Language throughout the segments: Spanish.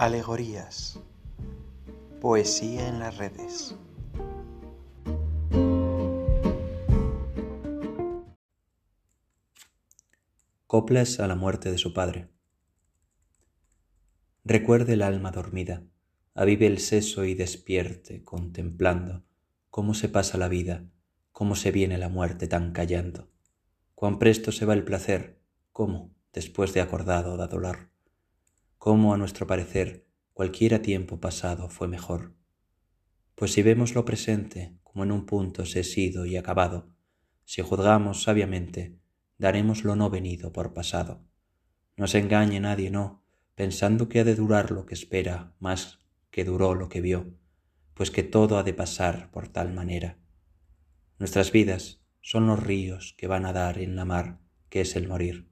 Alegorías. Poesía en las redes. Coplas a la muerte de su padre. Recuerde el alma dormida, avive el seso y despierte contemplando cómo se pasa la vida, cómo se viene la muerte tan callando. Cuán presto se va el placer, cómo, después de acordado, da dolor cómo a nuestro parecer cualquiera tiempo pasado fue mejor. Pues si vemos lo presente como en un punto se sido y acabado, si juzgamos sabiamente, daremos lo no venido por pasado. No se engañe nadie, no, pensando que ha de durar lo que espera más que duró lo que vio, pues que todo ha de pasar por tal manera. Nuestras vidas son los ríos que van a dar en la mar, que es el morir.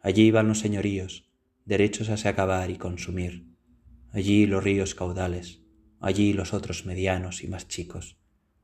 Allí van los señoríos, derechos a se acabar y consumir. Allí los ríos caudales, allí los otros medianos y más chicos,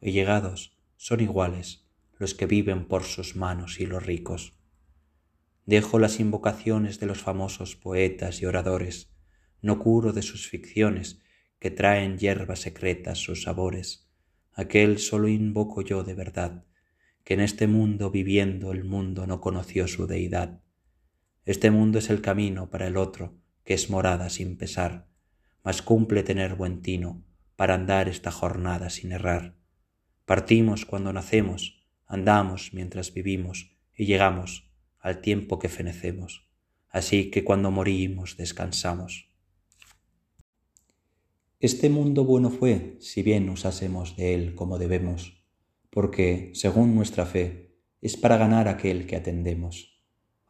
y llegados son iguales los que viven por sus manos y los ricos. Dejo las invocaciones de los famosos poetas y oradores, no curo de sus ficciones que traen hierbas secretas sus sabores. Aquel solo invoco yo de verdad, que en este mundo viviendo el mundo no conoció su deidad este mundo es el camino para el otro, que es morada sin pesar, mas cumple tener buen tino para andar esta jornada sin errar. Partimos cuando nacemos, andamos mientras vivimos y llegamos al tiempo que fenecemos, así que cuando morimos descansamos. Este mundo bueno fue si bien usásemos de él como debemos, porque, según nuestra fe, es para ganar aquel que atendemos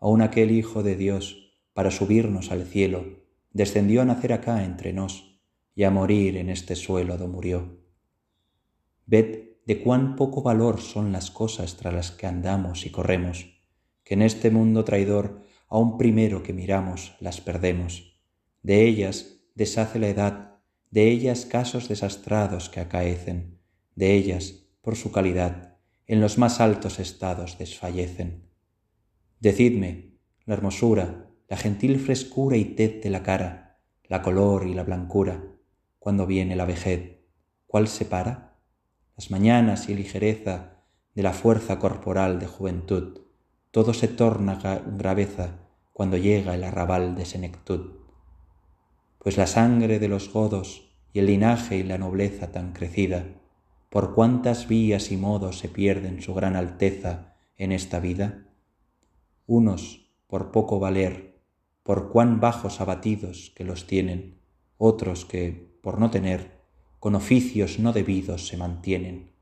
aun aquel Hijo de Dios, para subirnos al cielo, descendió a nacer acá entre nos y a morir en este suelo do murió. Ved de cuán poco valor son las cosas tras las que andamos y corremos, que en este mundo traidor aun primero que miramos las perdemos. De ellas deshace la edad, de ellas casos desastrados que acaecen, de ellas, por su calidad, en los más altos estados desfallecen Decidme, la hermosura, la gentil frescura y tez de la cara, la color y la blancura, cuando viene la vejez, ¿cuál separa? Las mañanas y ligereza de la fuerza corporal de juventud, todo se torna graveza cuando llega el arrabal de senectud. Pues la sangre de los godos y el linaje y la nobleza tan crecida, por cuántas vías y modos se pierden su gran alteza en esta vida, unos por poco valer, por cuán bajos abatidos que los tienen, otros que, por no tener, con oficios no debidos se mantienen.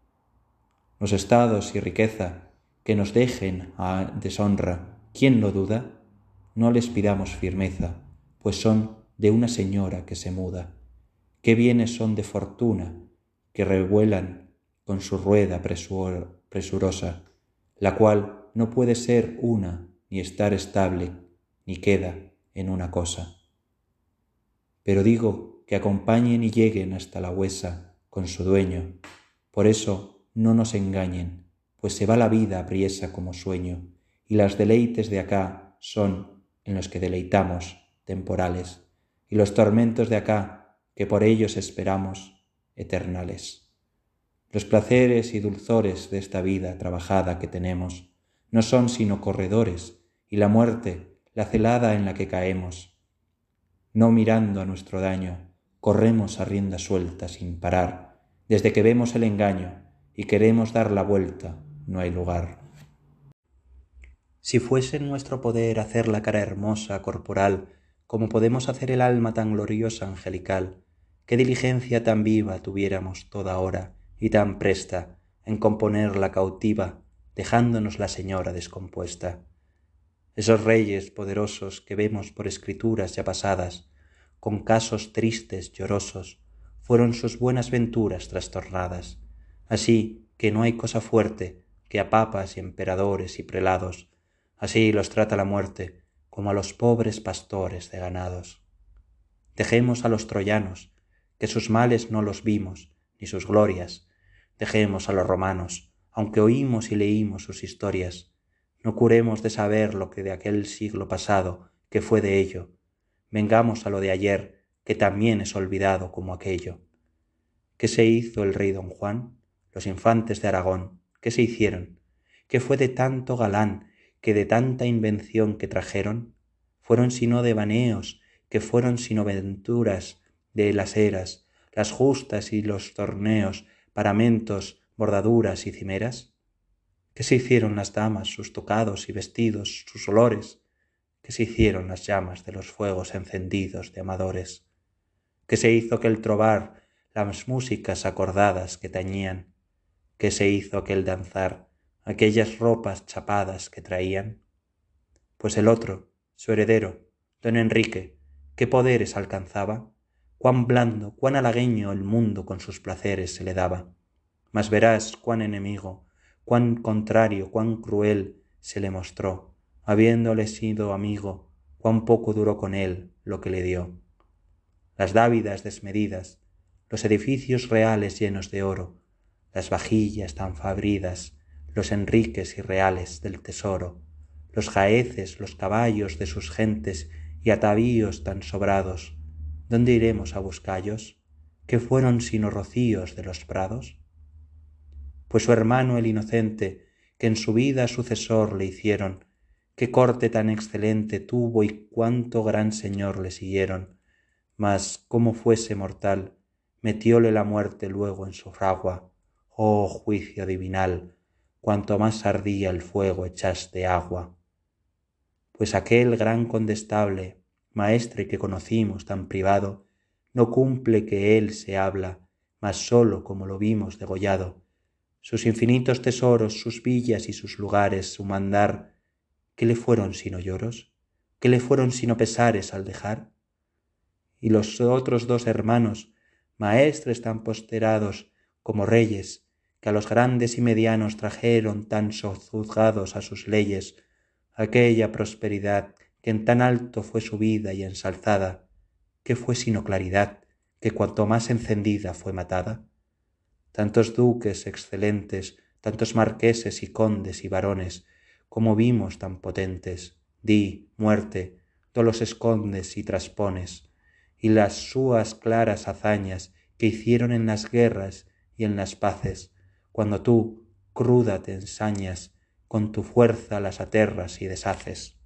Los estados y riqueza que nos dejen a deshonra, ¿quién lo duda? No les pidamos firmeza, pues son de una señora que se muda. ¿Qué bienes son de fortuna que revuelan con su rueda presurosa, la cual no puede ser una ni estar estable, ni queda en una cosa. Pero digo que acompañen y lleguen hasta la huesa con su dueño. Por eso no nos engañen, pues se va la vida apriesa como sueño, y las deleites de acá son en los que deleitamos temporales, y los tormentos de acá, que por ellos esperamos, eternales. Los placeres y dulzores de esta vida trabajada que tenemos no son sino corredores y la muerte, la celada en la que caemos. No mirando a nuestro daño, corremos a rienda suelta sin parar, desde que vemos el engaño y queremos dar la vuelta, no hay lugar. Si fuese en nuestro poder hacer la cara hermosa, corporal, como podemos hacer el alma tan gloriosa, angelical, qué diligencia tan viva tuviéramos toda hora y tan presta en componerla cautiva, dejándonos la señora descompuesta. Esos reyes poderosos que vemos por escrituras ya pasadas, con casos tristes, llorosos, fueron sus buenas venturas trastornadas, así que no hay cosa fuerte que a papas y emperadores y prelados, así los trata la muerte, como a los pobres pastores de ganados. Dejemos a los troyanos, que sus males no los vimos, ni sus glorias, dejemos a los romanos, aunque oímos y leímos sus historias, no curemos de saber lo que de aquel siglo pasado, que fue de ello. Vengamos a lo de ayer, que también es olvidado como aquello. ¿Qué se hizo el rey don Juan? Los infantes de Aragón, ¿qué se hicieron? ¿Qué fue de tanto galán, que de tanta invención que trajeron? Fueron sino devaneos, que fueron sino venturas de las eras, las justas y los torneos, paramentos, bordaduras y cimeras? ¿Qué se hicieron las damas, sus tocados y vestidos, sus olores? ¿Qué se hicieron las llamas de los fuegos encendidos de amadores? ¿Qué se hizo aquel trobar, las músicas acordadas que tañían? ¿Qué se hizo aquel danzar, aquellas ropas chapadas que traían? Pues el otro, su heredero, don Enrique, ¿qué poderes alcanzaba? Cuán blando, cuán halagueño el mundo con sus placeres se le daba. Mas verás cuán enemigo, cuán contrario, cuán cruel se le mostró, habiéndole sido amigo, cuán poco duró con él lo que le dio las dávidas desmedidas, los edificios reales llenos de oro, las vajillas tan fabridas, los enriques irreales del tesoro, los jaeces, los caballos de sus gentes y atavíos tan sobrados, ¿dónde iremos a buscallos? ¿Qué fueron sino rocíos de los prados? Pues su hermano el inocente, que en su vida sucesor le hicieron, qué corte tan excelente tuvo y cuánto gran señor le siguieron, mas como fuese mortal, metióle la muerte luego en su fragua. Oh juicio divinal, cuanto más ardía el fuego echaste agua. Pues aquel gran condestable, maestre que conocimos tan privado, no cumple que él se habla, mas sólo como lo vimos degollado. Sus infinitos tesoros, sus villas y sus lugares, su mandar, ¿qué le fueron sino lloros? ¿Qué le fueron sino pesares al dejar? y los otros dos hermanos, maestres tan posterados como reyes, que a los grandes y medianos trajeron tan sojuzgados a sus leyes, aquella prosperidad que en tan alto fue subida y ensalzada, que fue sino claridad, que cuanto más encendida fue matada. Tantos duques excelentes, tantos marqueses y condes y varones, como vimos tan potentes, di, muerte, tú los escondes y traspones, y las súas claras hazañas que hicieron en las guerras y en las paces, cuando tú, cruda, te ensañas, con tu fuerza las aterras y deshaces.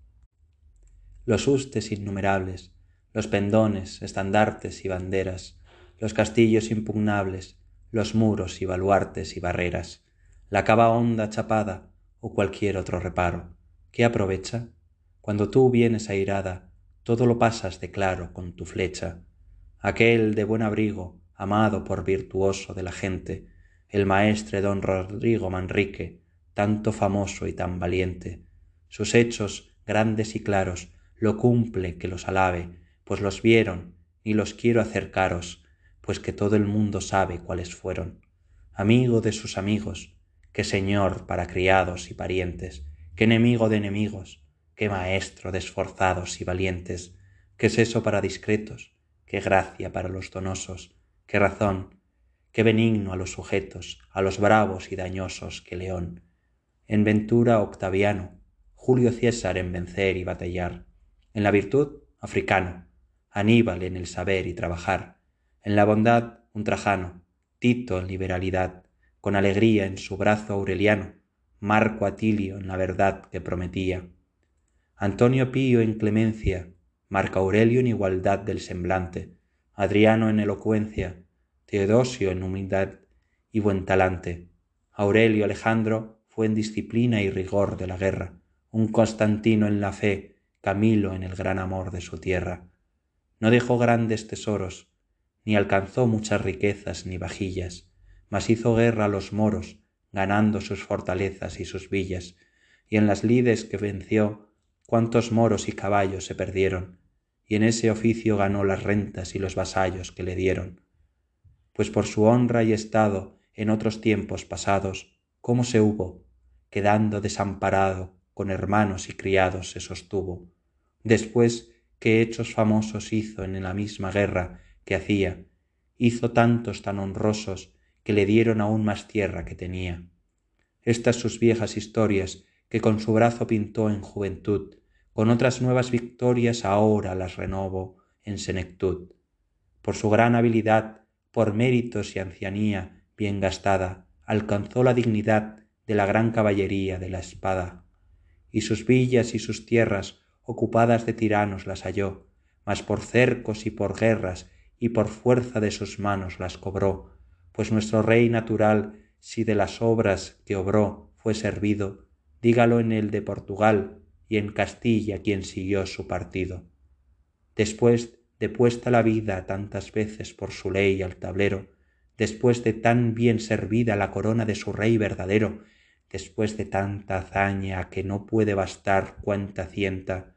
Los hustes innumerables, los pendones, estandartes y banderas, los castillos impugnables, los muros y baluartes y barreras, la cava honda chapada o cualquier otro reparo, ¿qué aprovecha? Cuando tú vienes airada todo lo pasas de claro con tu flecha. Aquel de buen abrigo, amado por virtuoso de la gente, el maestre don Rodrigo Manrique, tanto famoso y tan valiente. Sus hechos, grandes y claros, lo cumple que los alabe, pues los vieron, y los quiero hacer caros, pues que todo el mundo sabe cuáles fueron. Amigo de sus amigos, que señor para criados y parientes, que enemigo de enemigos, qué maestro de esforzados y valientes, qué seso para discretos, qué gracia para los donosos, qué razón, qué benigno a los sujetos, a los bravos y dañosos, que león. En ventura Octaviano, Julio César en vencer y batallar, en la virtud africano, Aníbal en el saber y trabajar, en la bondad un Trajano, Tito en liberalidad, con alegría en su brazo Aureliano, Marco Atilio en la verdad que prometía, Antonio Pío en clemencia, Marco Aurelio en igualdad del semblante, Adriano en elocuencia, Teodosio en humildad y buen talante, Aurelio Alejandro fue en disciplina y rigor de la guerra, un Constantino en la fe, Camilo en el gran amor de su tierra. No dejó grandes tesoros, ni alcanzó muchas riquezas ni vajillas, mas hizo guerra a los moros, ganando sus fortalezas y sus villas, y en las lides que venció cuántos moros y caballos se perdieron, y en ese oficio ganó las rentas y los vasallos que le dieron. Pues por su honra y estado en otros tiempos pasados, cómo se hubo, quedando desamparado con hermanos y criados se sostuvo, después que hechos famosos hizo en la misma guerra que hacía, hizo tantos tan honrosos que le dieron aún más tierra que tenía. Estas sus viejas historias que con su brazo pintó en juventud, con otras nuevas victorias ahora las renovo en senectud. por su gran habilidad, por méritos y ancianía bien gastada, alcanzó la dignidad de la gran caballería de la espada, y sus villas y sus tierras ocupadas de tiranos las halló, mas por cercos y por guerras y por fuerza de sus manos las cobró, pues nuestro rey natural, si de las obras que obró fue servido, dígalo en el de Portugal y en Castilla quien siguió su partido. Después de puesta la vida tantas veces por su ley al tablero, después de tan bien servida la corona de su rey verdadero, después de tanta hazaña que no puede bastar cuenta cienta,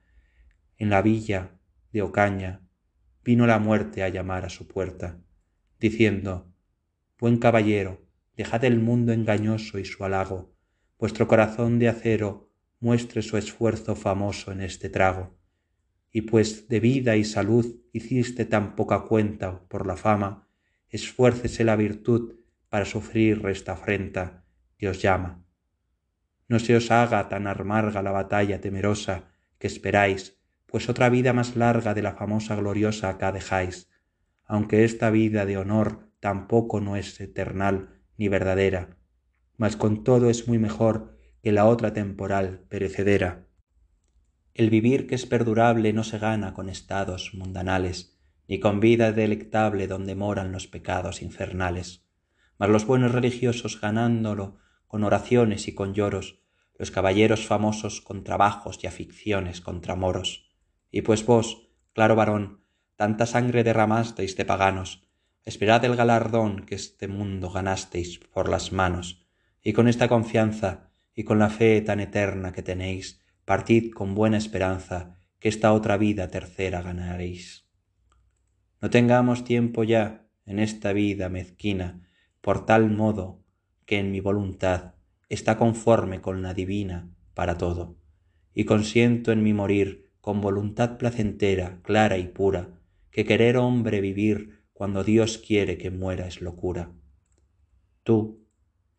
en la villa de Ocaña vino la muerte a llamar a su puerta, diciendo Buen caballero, dejad el mundo engañoso y su halago, vuestro corazón de acero muestre su esfuerzo famoso en este trago. Y pues de vida y salud hiciste tan poca cuenta por la fama, esfuércese la virtud para sufrir esta afrenta que os llama. No se os haga tan amarga la batalla temerosa que esperáis, pues otra vida más larga de la famosa gloriosa acá dejáis, aunque esta vida de honor tampoco no es eternal ni verdadera, mas con todo es muy mejor que la otra temporal perecedera. El vivir que es perdurable no se gana con estados mundanales, ni con vida delectable donde moran los pecados infernales. Mas los buenos religiosos ganándolo con oraciones y con lloros, los caballeros famosos con trabajos y aficiones contra moros. Y pues vos, claro varón, tanta sangre derramasteis de paganos, esperad el galardón que este mundo ganasteis por las manos, y con esta confianza y con la fe tan eterna que tenéis, partid con buena esperanza, que esta otra vida tercera ganaréis. No tengamos tiempo ya en esta vida mezquina, por tal modo que en mi voluntad está conforme con la divina para todo, y consiento en mi morir con voluntad placentera, clara y pura, que querer hombre vivir cuando Dios quiere que muera es locura. Tú,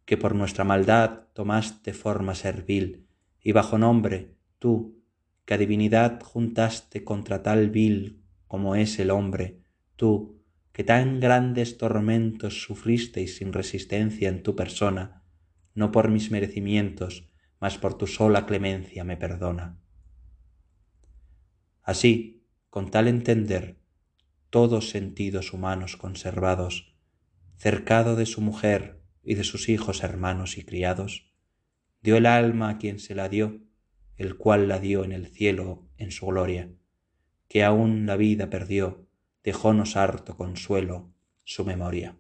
que por nuestra maldad tomaste forma servil, y bajo nombre, tú, que a divinidad juntaste contra tal vil como es el hombre, tú, que tan grandes tormentos sufristeis sin resistencia en tu persona, no por mis merecimientos, mas por tu sola clemencia me perdona. Así, con tal entender, todos sentidos humanos conservados, cercado de su mujer y de sus hijos hermanos y criados, dio el alma a quien se la dio, el cual la dio en el cielo en su gloria, que aún la vida perdió, dejónos harto consuelo su memoria.